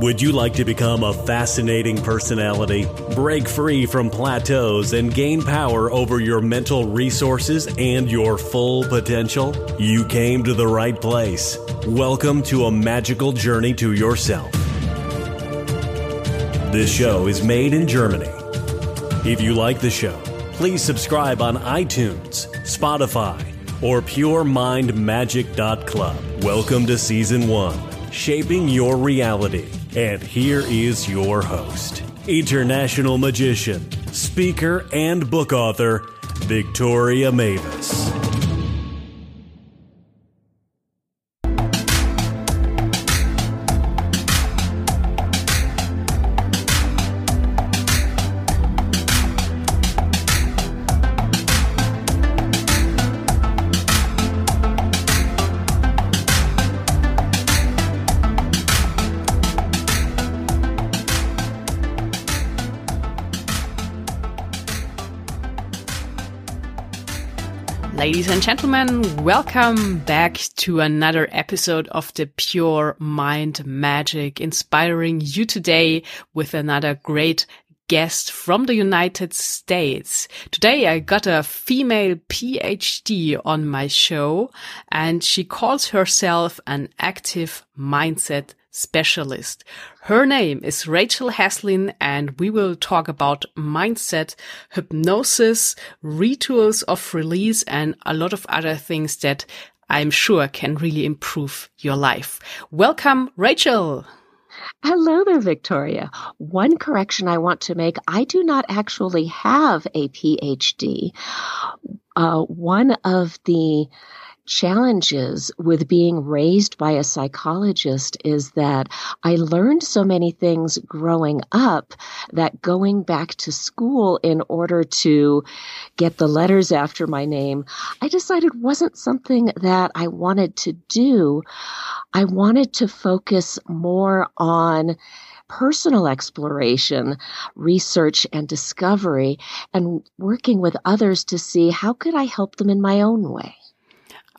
Would you like to become a fascinating personality, break free from plateaus, and gain power over your mental resources and your full potential? You came to the right place. Welcome to a magical journey to yourself. This show is made in Germany. If you like the show, please subscribe on iTunes, Spotify, or PureMindMagic.club. Welcome to Season 1 Shaping Your Reality. And here is your host, international magician, speaker, and book author, Victoria Mavis. Ladies and gentlemen, welcome back to another episode of the Pure Mind Magic, inspiring you today with another great guest from the United States. Today I got a female PhD on my show and she calls herself an active mindset specialist. Her name is Rachel Heslin and we will talk about mindset, hypnosis, rituals of release and a lot of other things that I'm sure can really improve your life. Welcome, Rachel. Hello there, Victoria. One correction I want to make I do not actually have a PhD. Uh, one of the challenges with being raised by a psychologist is that I learned so many things growing up that going back to school in order to get the letters after my name, I decided wasn't something that I wanted to do. I wanted to focus more on personal exploration, research and discovery, and working with others to see how could I help them in my own way.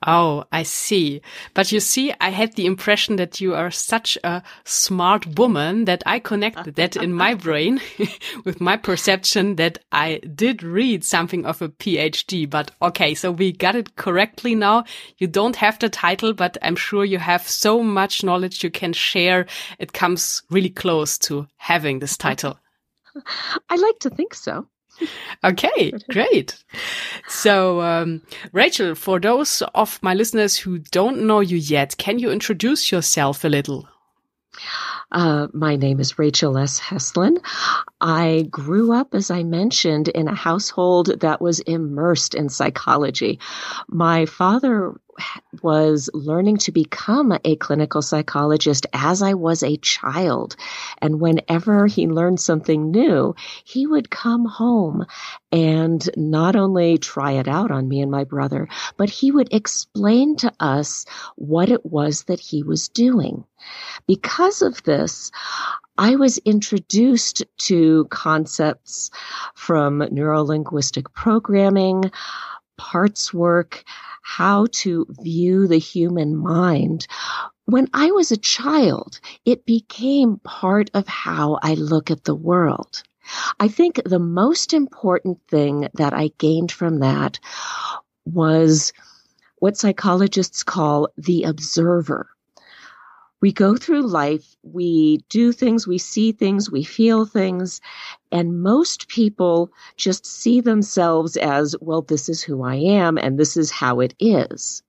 Oh, I see. But you see, I had the impression that you are such a smart woman that I connected that in my brain with my perception that I did read something of a PhD. But okay, so we got it correctly now. You don't have the title, but I'm sure you have so much knowledge you can share. It comes really close to having this title. I like to think so. Okay, great. So, um, Rachel, for those of my listeners who don't know you yet, can you introduce yourself a little? Uh, my name is Rachel S. Heslin. I grew up, as I mentioned, in a household that was immersed in psychology. My father was learning to become a clinical psychologist as I was a child. And whenever he learned something new, he would come home and not only try it out on me and my brother, but he would explain to us what it was that he was doing. Because of this, I was introduced to concepts from neurolinguistic programming, parts work, how to view the human mind. When I was a child, it became part of how I look at the world. I think the most important thing that I gained from that was what psychologists call the observer we go through life, we do things, we see things, we feel things, and most people just see themselves as, well, this is who I am and this is how it is.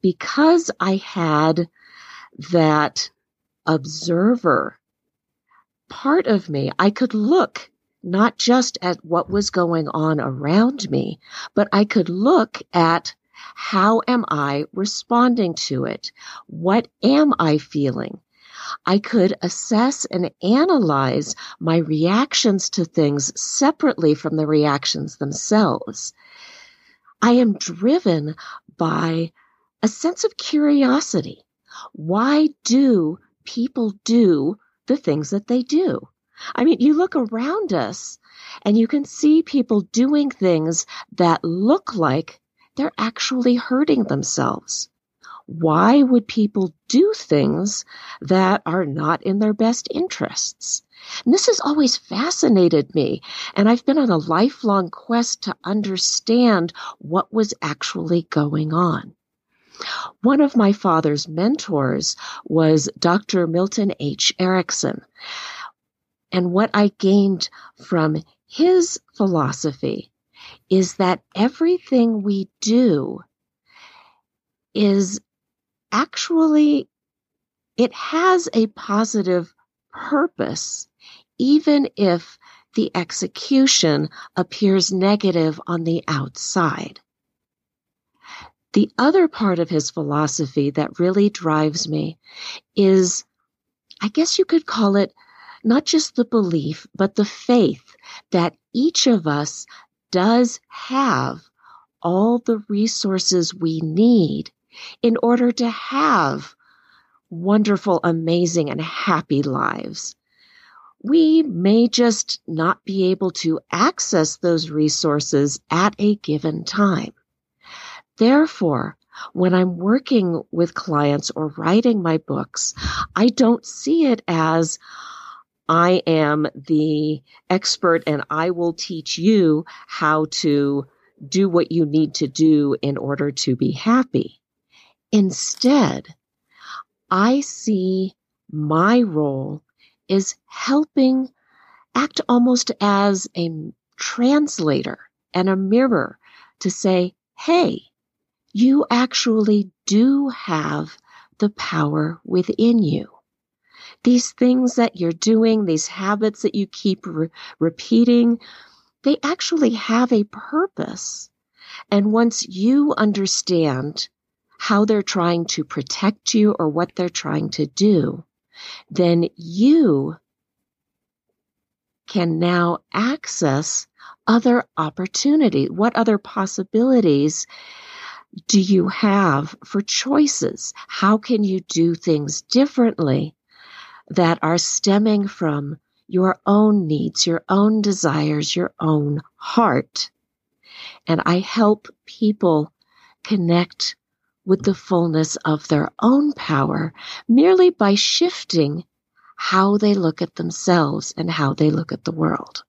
Because I had that observer part of me, I could look not just at what was going on around me, but I could look at how am I responding to it? What am I feeling? I could assess and analyze my reactions to things separately from the reactions themselves. I am driven by a sense of curiosity. Why do people do the things that they do? I mean, you look around us and you can see people doing things that look like they're actually hurting themselves. Why would people do things that are not in their best interests? And this has always fascinated me, and I've been on a lifelong quest to understand what was actually going on. One of my father's mentors was Dr. Milton H. Erickson. And what I gained from his philosophy is that everything we do is actually, it has a positive purpose, even if the execution appears negative on the outside. The other part of his philosophy that really drives me is, I guess you could call it not just the belief, but the faith that each of us does have all the resources we need in order to have wonderful, amazing, and happy lives. We may just not be able to access those resources at a given time. Therefore, when I'm working with clients or writing my books, I don't see it as I am the expert and I will teach you how to do what you need to do in order to be happy. Instead, I see my role is helping act almost as a translator and a mirror to say, hey, you actually do have the power within you. These things that you're doing, these habits that you keep re- repeating, they actually have a purpose. And once you understand how they're trying to protect you or what they're trying to do, then you can now access other opportunity. What other possibilities do you have for choices? How can you do things differently that are stemming from your own needs, your own desires, your own heart? And I help people connect with the fullness of their own power merely by shifting how they look at themselves and how they look at the world.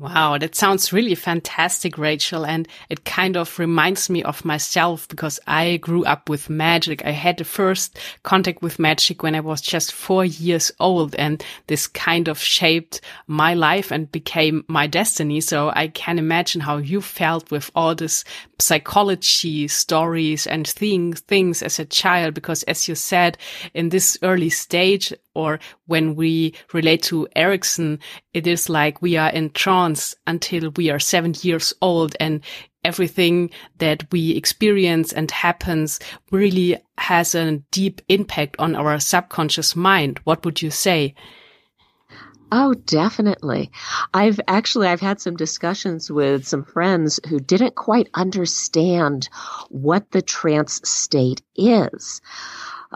Wow, that sounds really fantastic, Rachel. And it kind of reminds me of myself because I grew up with magic. I had the first contact with magic when I was just four years old and this kind of shaped my life and became my destiny. So I can imagine how you felt with all this psychology stories and things, things as a child. Because as you said, in this early stage, or when we relate to Erickson, it is like we are in trance until we are seven years old and everything that we experience and happens really has a deep impact on our subconscious mind. What would you say? Oh, definitely. I've actually I've had some discussions with some friends who didn't quite understand what the trance state is.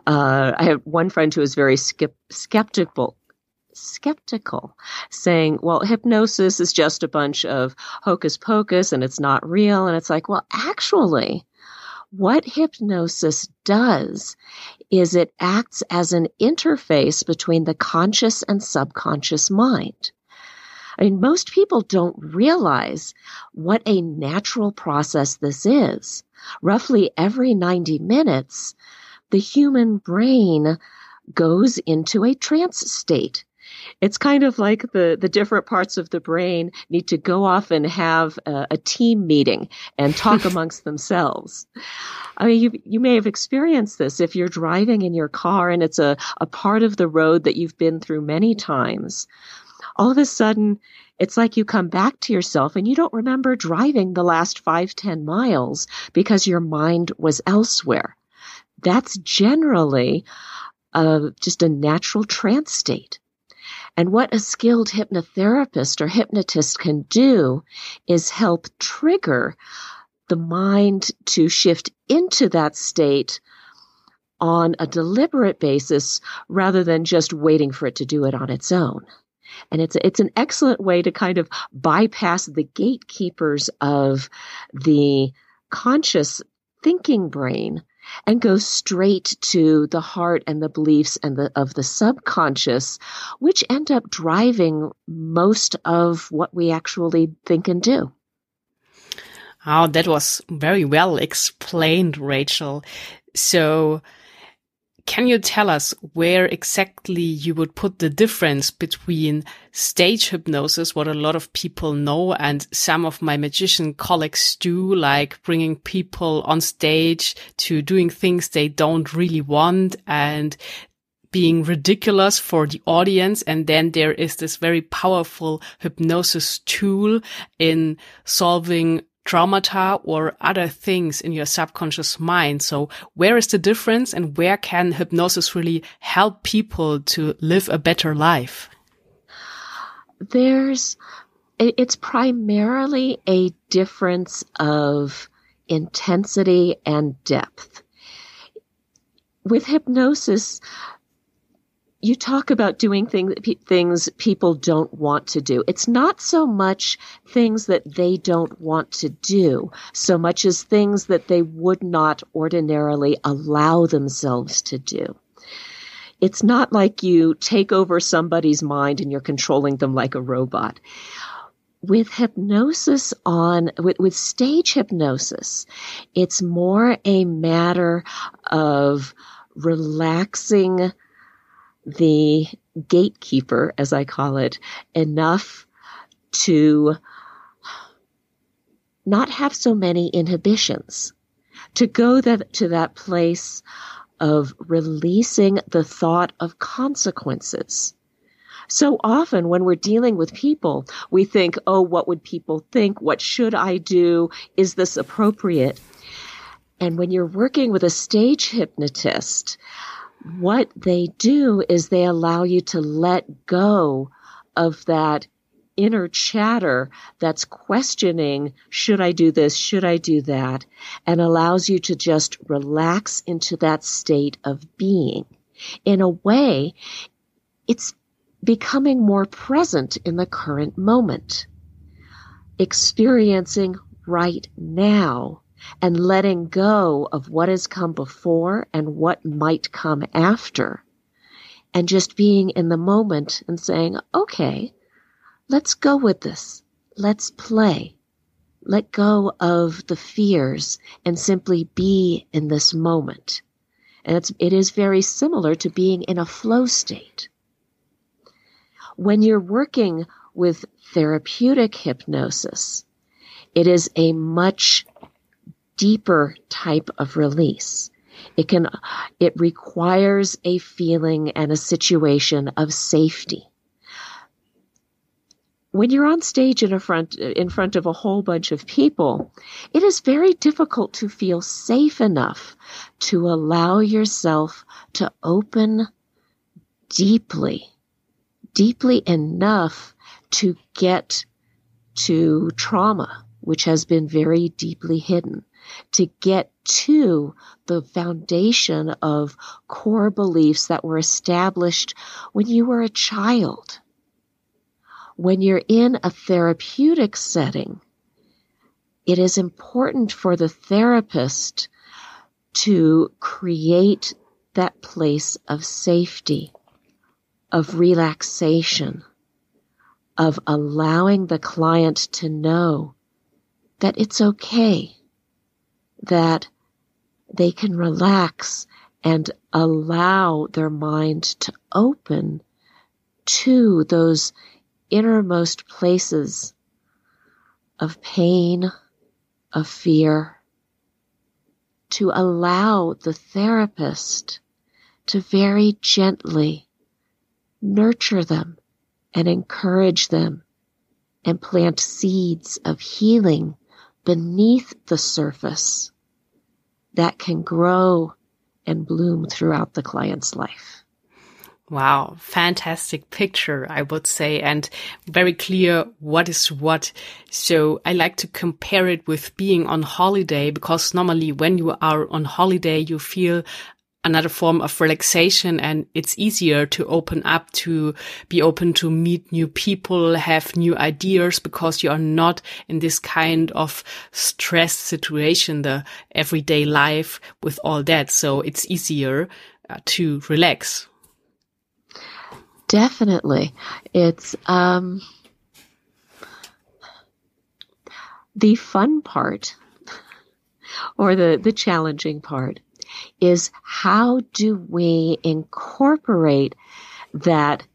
Uh, I have one friend who is very skip, skeptical skeptical, saying, well, hypnosis is just a bunch of hocus pocus and it's not real. And it's like, well, actually, what hypnosis does is it acts as an interface between the conscious and subconscious mind. I mean, most people don't realize what a natural process this is. Roughly every 90 minutes, the human brain goes into a trance state. It's kind of like the, the different parts of the brain need to go off and have a, a team meeting and talk amongst themselves. I mean, you, you may have experienced this if you're driving in your car and it's a, a part of the road that you've been through many times. All of a sudden, it's like you come back to yourself and you don't remember driving the last five, ten miles because your mind was elsewhere that's generally uh, just a natural trance state. And what a skilled hypnotherapist or hypnotist can do is help trigger the mind to shift into that state on a deliberate basis rather than just waiting for it to do it on its own. And it's it's an excellent way to kind of bypass the gatekeepers of the conscious thinking brain and go straight to the heart and the beliefs and the of the subconscious which end up driving most of what we actually think and do Oh, that was very well explained, Rachel. So, can you tell us where exactly you would put the difference between stage hypnosis, what a lot of people know, and some of my magician colleagues do, like bringing people on stage to doing things they don't really want and being ridiculous for the audience. And then there is this very powerful hypnosis tool in solving traumata or other things in your subconscious mind. So where is the difference and where can hypnosis really help people to live a better life? There's, it's primarily a difference of intensity and depth. With hypnosis, you talk about doing thing, things people don't want to do. It's not so much things that they don't want to do, so much as things that they would not ordinarily allow themselves to do. It's not like you take over somebody's mind and you're controlling them like a robot. With hypnosis on, with, with stage hypnosis, it's more a matter of relaxing the gatekeeper, as I call it, enough to not have so many inhibitions, to go that, to that place of releasing the thought of consequences. So often when we're dealing with people, we think, oh, what would people think? What should I do? Is this appropriate? And when you're working with a stage hypnotist, what they do is they allow you to let go of that inner chatter that's questioning, should I do this? Should I do that? And allows you to just relax into that state of being. In a way, it's becoming more present in the current moment, experiencing right now and letting go of what has come before and what might come after. And just being in the moment and saying, okay, let's go with this. Let's play. Let go of the fears and simply be in this moment. And it's, it is very similar to being in a flow state. When you're working with therapeutic hypnosis, it is a much deeper type of release. It can, it requires a feeling and a situation of safety. When you're on stage in front, in front of a whole bunch of people, it is very difficult to feel safe enough to allow yourself to open deeply, deeply enough to get to trauma, which has been very deeply hidden to get to the foundation of core beliefs that were established when you were a child. When you're in a therapeutic setting, it is important for the therapist to create that place of safety, of relaxation, of allowing the client to know that it's okay that they can relax and allow their mind to open to those innermost places of pain, of fear, to allow the therapist to very gently nurture them and encourage them and plant seeds of healing beneath the surface that can grow and bloom throughout the client's life. Wow, fantastic picture, I would say, and very clear what is what. So I like to compare it with being on holiday because normally when you are on holiday, you feel another form of relaxation and it's easier to open up to be open to meet new people, have new ideas because you are not in this kind of stress situation, the everyday life with all that. So it's easier uh, to relax. Definitely. It's, um, the fun part or the, the challenging part is how do we incorporate that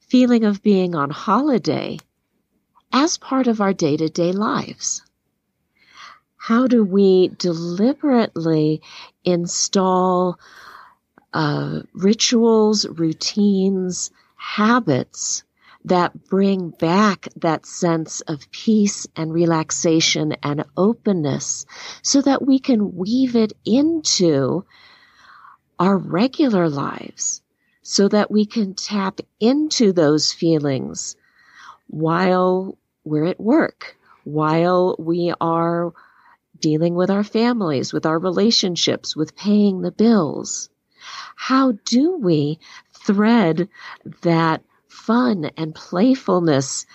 feeling of being on holiday as part of our day to day lives? How do we deliberately install uh, rituals, routines, habits that bring back that sense of peace and relaxation and openness so that we can weave it into our regular lives so that we can tap into those feelings while we're at work, while we are dealing with our families, with our relationships, with paying the bills. How do we thread that fun and playfulness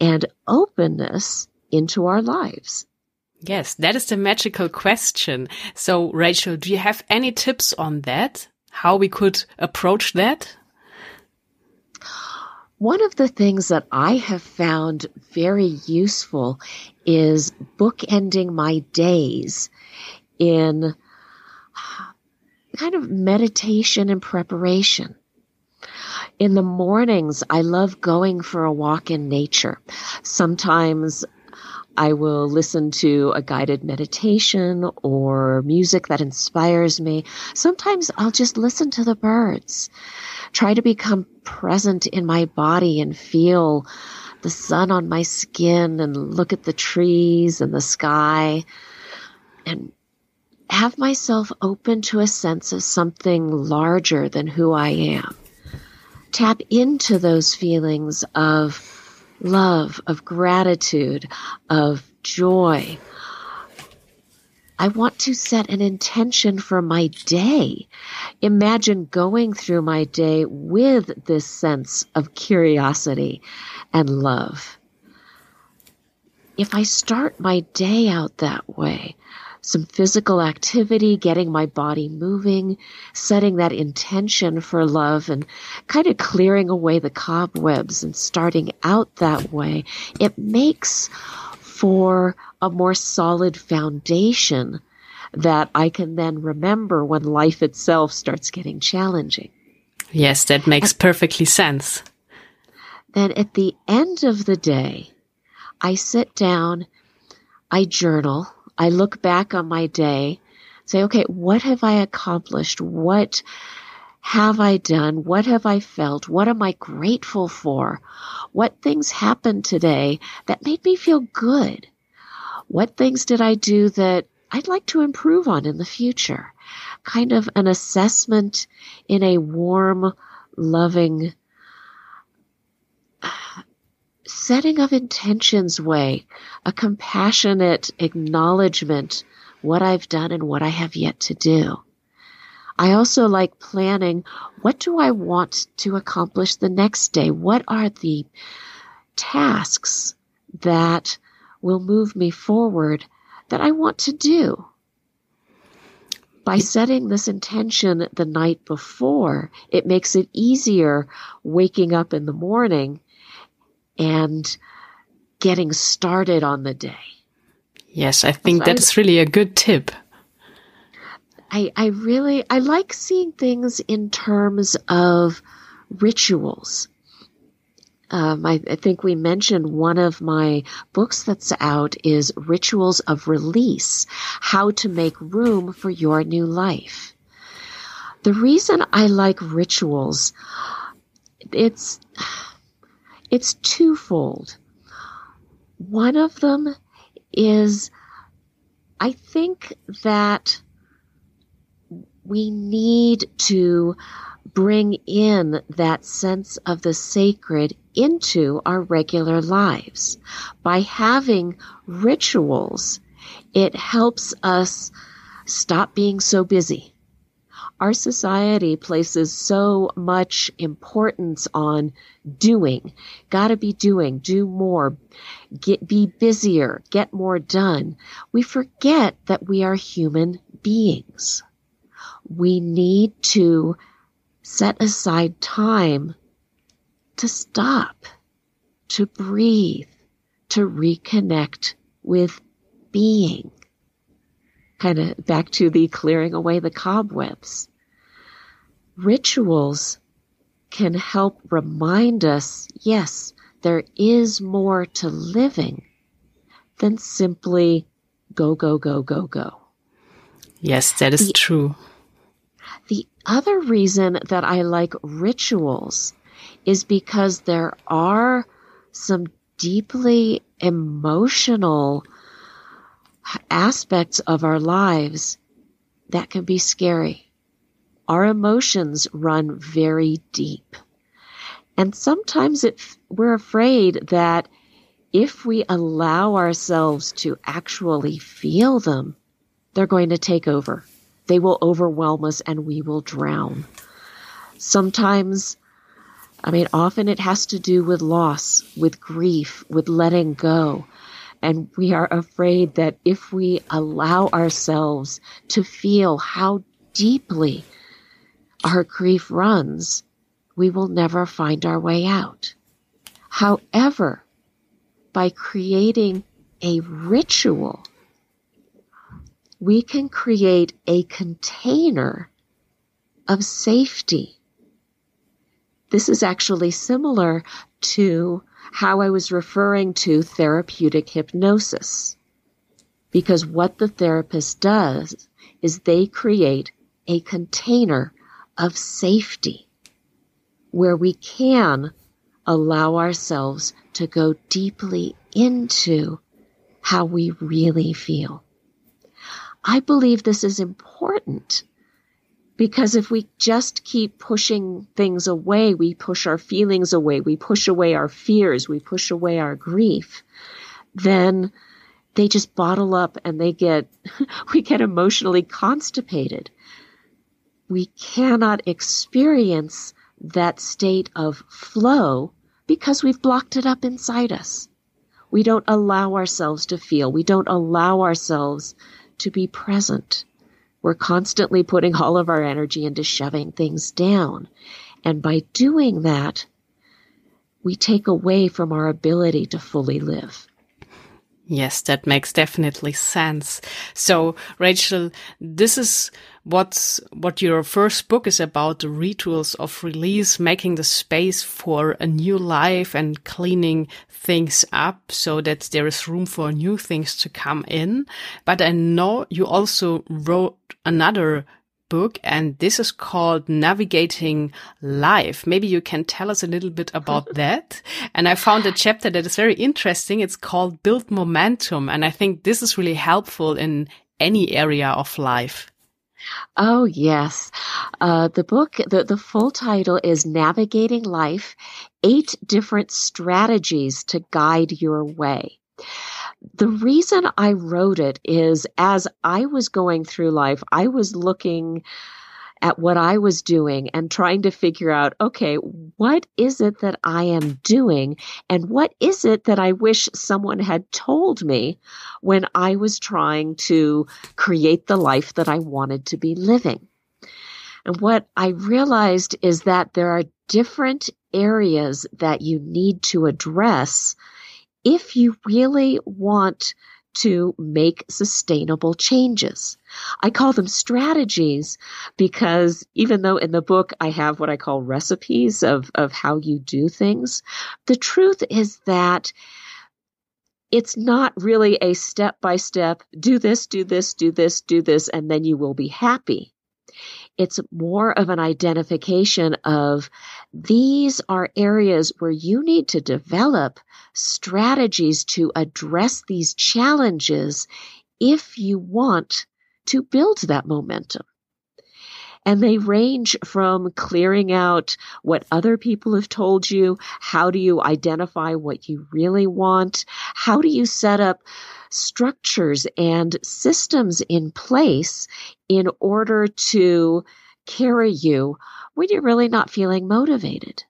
and openness into our lives. Yes, that is the magical question. So, Rachel, do you have any tips on that? How we could approach that? One of the things that I have found very useful is bookending my days in kind of meditation and preparation. In the mornings, I love going for a walk in nature. Sometimes I will listen to a guided meditation or music that inspires me. Sometimes I'll just listen to the birds, try to become present in my body and feel the sun on my skin and look at the trees and the sky and have myself open to a sense of something larger than who I am tap into those feelings of love, of gratitude, of joy. I want to set an intention for my day. Imagine going through my day with this sense of curiosity and love. If I start my day out that way, some physical activity, getting my body moving, setting that intention for love and kind of clearing away the cobwebs and starting out that way, it makes for a more solid foundation that I can then remember when life itself starts getting challenging. Yes, that makes uh, perfectly sense. Then at the end of the day, I sit down, I journal, I look back on my day, say, okay, what have I accomplished? What have I done? What have I felt? What am I grateful for? What things happened today that made me feel good? What things did I do that I'd like to improve on in the future? Kind of an assessment in a warm, loving setting of intentions way, a compassionate acknowledgement what I've done and what I have yet to do. I also like planning what do I want to accomplish the next day? What are the tasks that will move me forward that I want to do? By setting this intention the night before, it makes it easier waking up in the morning and getting started on the day. Yes, I think so that's I, really a good tip. I, I really, I like seeing things in terms of rituals. Um, I, I, think we mentioned one of my books that's out is Rituals of Release How to Make Room for Your New Life. The reason I like rituals, it's, it's twofold. One of them is I think that we need to bring in that sense of the sacred into our regular lives. By having rituals, it helps us stop being so busy. Our society places so much importance on doing. Gotta be doing, do more, get, be busier, get more done. We forget that we are human beings. We need to set aside time to stop, to breathe, to reconnect with being kind of back to the clearing away the cobwebs. Rituals can help remind us, yes, there is more to living than simply go, go, go, go, go. Yes, that is the, true. The other reason that I like rituals is because there are some deeply emotional aspects of our lives that can be scary. Our emotions run very deep. And sometimes it, we're afraid that if we allow ourselves to actually feel them, they're going to take over. They will overwhelm us and we will drown. Sometimes, I mean, often it has to do with loss, with grief, with letting go. And we are afraid that if we allow ourselves to feel how deeply our grief runs, we will never find our way out. However, by creating a ritual, we can create a container of safety. This is actually similar to how I was referring to therapeutic hypnosis. Because what the therapist does is they create a container of safety where we can allow ourselves to go deeply into how we really feel. I believe this is important because if we just keep pushing things away, we push our feelings away, we push away our fears, we push away our grief, then they just bottle up and they get, we get emotionally constipated. We cannot experience that state of flow because we've blocked it up inside us. We don't allow ourselves to feel. We don't allow ourselves to be present. We're constantly putting all of our energy into shoving things down. And by doing that, we take away from our ability to fully live. Yes, that makes definitely sense. So, Rachel, this is what's, what your first book is about, the rituals of release, making the space for a new life and cleaning things up so that there is room for new things to come in. But I know you also wrote another book and this is called Navigating Life. Maybe you can tell us a little bit about that. And I found a chapter that is very interesting. It's called Build Momentum. And I think this is really helpful in any area of life. Oh, yes. Uh, the book, the, the full title is Navigating Life Eight Different Strategies to Guide Your Way. The reason I wrote it is as I was going through life, I was looking at what I was doing and trying to figure out, okay, what is it that I am doing? And what is it that I wish someone had told me when I was trying to create the life that I wanted to be living? And what I realized is that there are different areas that you need to address if you really want to make sustainable changes. I call them strategies because even though in the book I have what I call recipes of, of how you do things, the truth is that it's not really a step by step, do this, do this, do this, do this, and then you will be happy. It's more of an identification of these are areas where you need to develop strategies to address these challenges if you want to build that momentum. And they range from clearing out what other people have told you. How do you identify what you really want? How do you set up structures and systems in place in order to carry you when you're really not feeling motivated.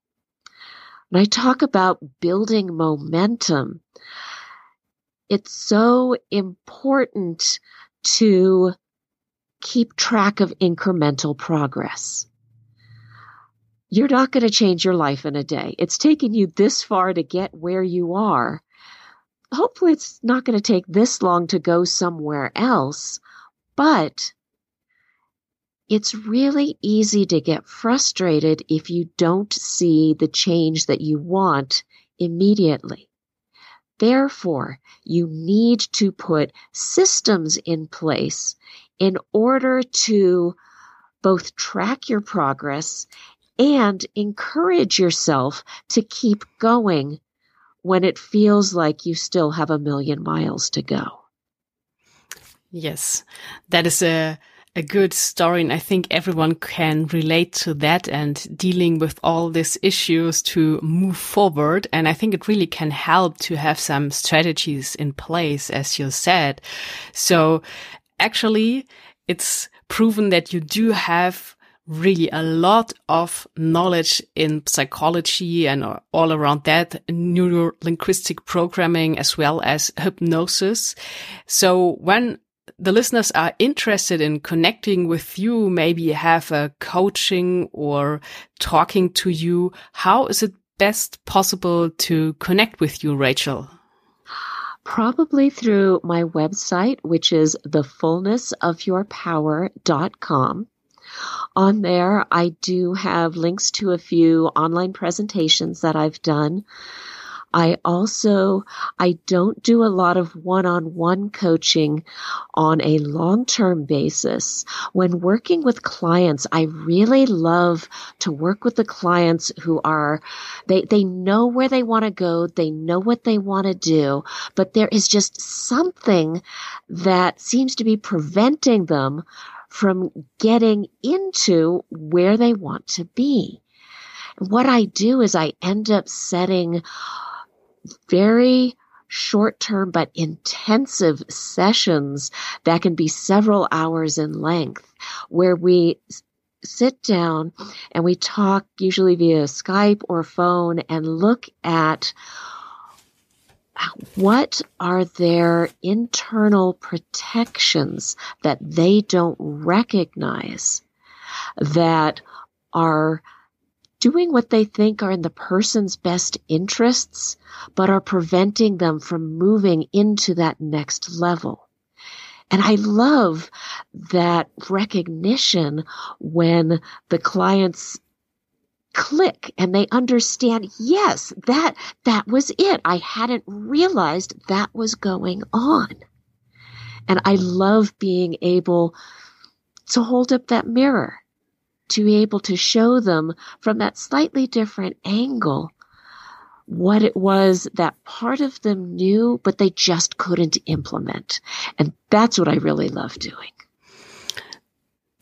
When I talk about building momentum, it's so important to keep track of incremental progress. You're not going to change your life in a day. It's taken you this far to get where you are. Hopefully, it's not going to take this long to go somewhere else, but it's really easy to get frustrated if you don't see the change that you want immediately. Therefore, you need to put systems in place in order to both track your progress and encourage yourself to keep going when it feels like you still have a million miles to go. Yes, that is a a good story. And I think everyone can relate to that and dealing with all these issues to move forward. And I think it really can help to have some strategies in place, as you said. So actually, it's proven that you do have really a lot of knowledge in psychology and all around that neuro linguistic programming as well as hypnosis. So when the listeners are interested in connecting with you, maybe have a coaching or talking to you, how is it best possible to connect with you, Rachel? Probably through my website, which is thefullnessofyourpower.com. On there, I do have links to a few online presentations that I've done I also, I don't do a lot of one-on-one coaching on a long-term basis. When working with clients, I really love to work with the clients who are, they, they know where they want to go. They know what they want to do, but there is just something that seems to be preventing them from getting into where they want to be. What I do is I end up setting very short term but intensive sessions that can be several hours in length where we sit down and we talk usually via Skype or phone and look at what are their internal protections that they don't recognize that are doing what they think are in the person's best interests, but are preventing them from moving into that next level. And I love that recognition when the clients click and they understand, yes, that, that was it. I hadn't realized that was going on. And I love being able to hold up that mirror to be able to show them from that slightly different angle what it was that part of them knew, but they just couldn't implement. And that's what I really love doing.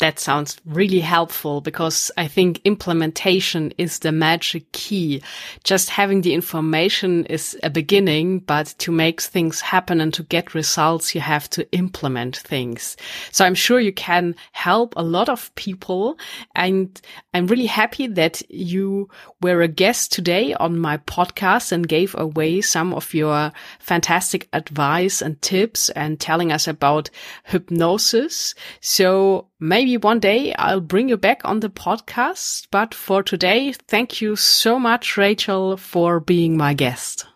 That sounds really helpful because I think implementation is the magic key. Just having the information is a beginning, but to make things happen and to get results, you have to implement things. So I'm sure you can help a lot of people. And I'm really happy that you were a guest today on my podcast and gave away some of your fantastic advice and tips and telling us about hypnosis. So maybe one day I'll bring you back on the podcast. But for today, thank you so much, Rachel, for being my guest.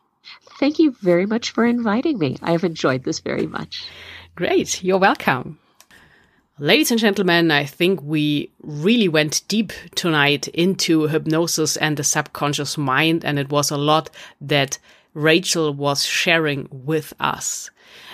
Thank you very much for inviting me. I have enjoyed this very much. Great. You're welcome. Ladies and gentlemen, I think we really went deep tonight into hypnosis and the subconscious mind, and it was a lot that Rachel was sharing with us.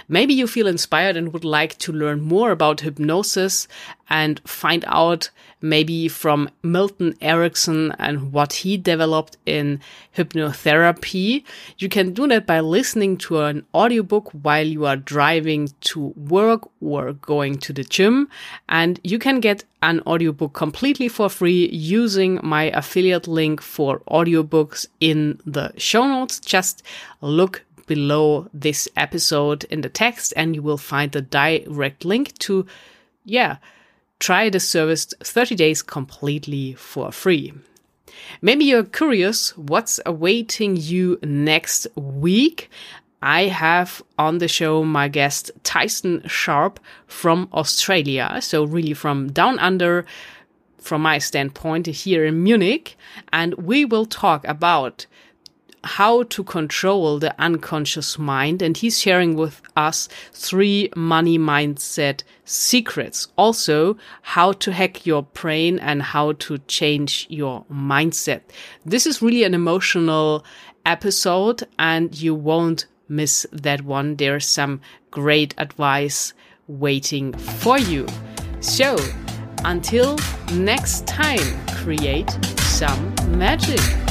Maybe you feel inspired and would like to learn more about hypnosis and find out maybe from Milton Erickson and what he developed in hypnotherapy. You can do that by listening to an audiobook while you are driving to work or going to the gym. And you can get an audiobook completely for free using my affiliate link for audiobooks in the show notes. Just look below this episode in the text and you will find the direct link to, yeah, try the service 30 days completely for free. Maybe you're curious what's awaiting you next week. I have on the show my guest Tyson Sharp from Australia. So really from down under, from my standpoint here in Munich. And we will talk about how to control the unconscious mind. And he's sharing with us three money mindset secrets. Also, how to hack your brain and how to change your mindset. This is really an emotional episode and you won't miss that one. There's some great advice waiting for you. So, until next time, create some magic.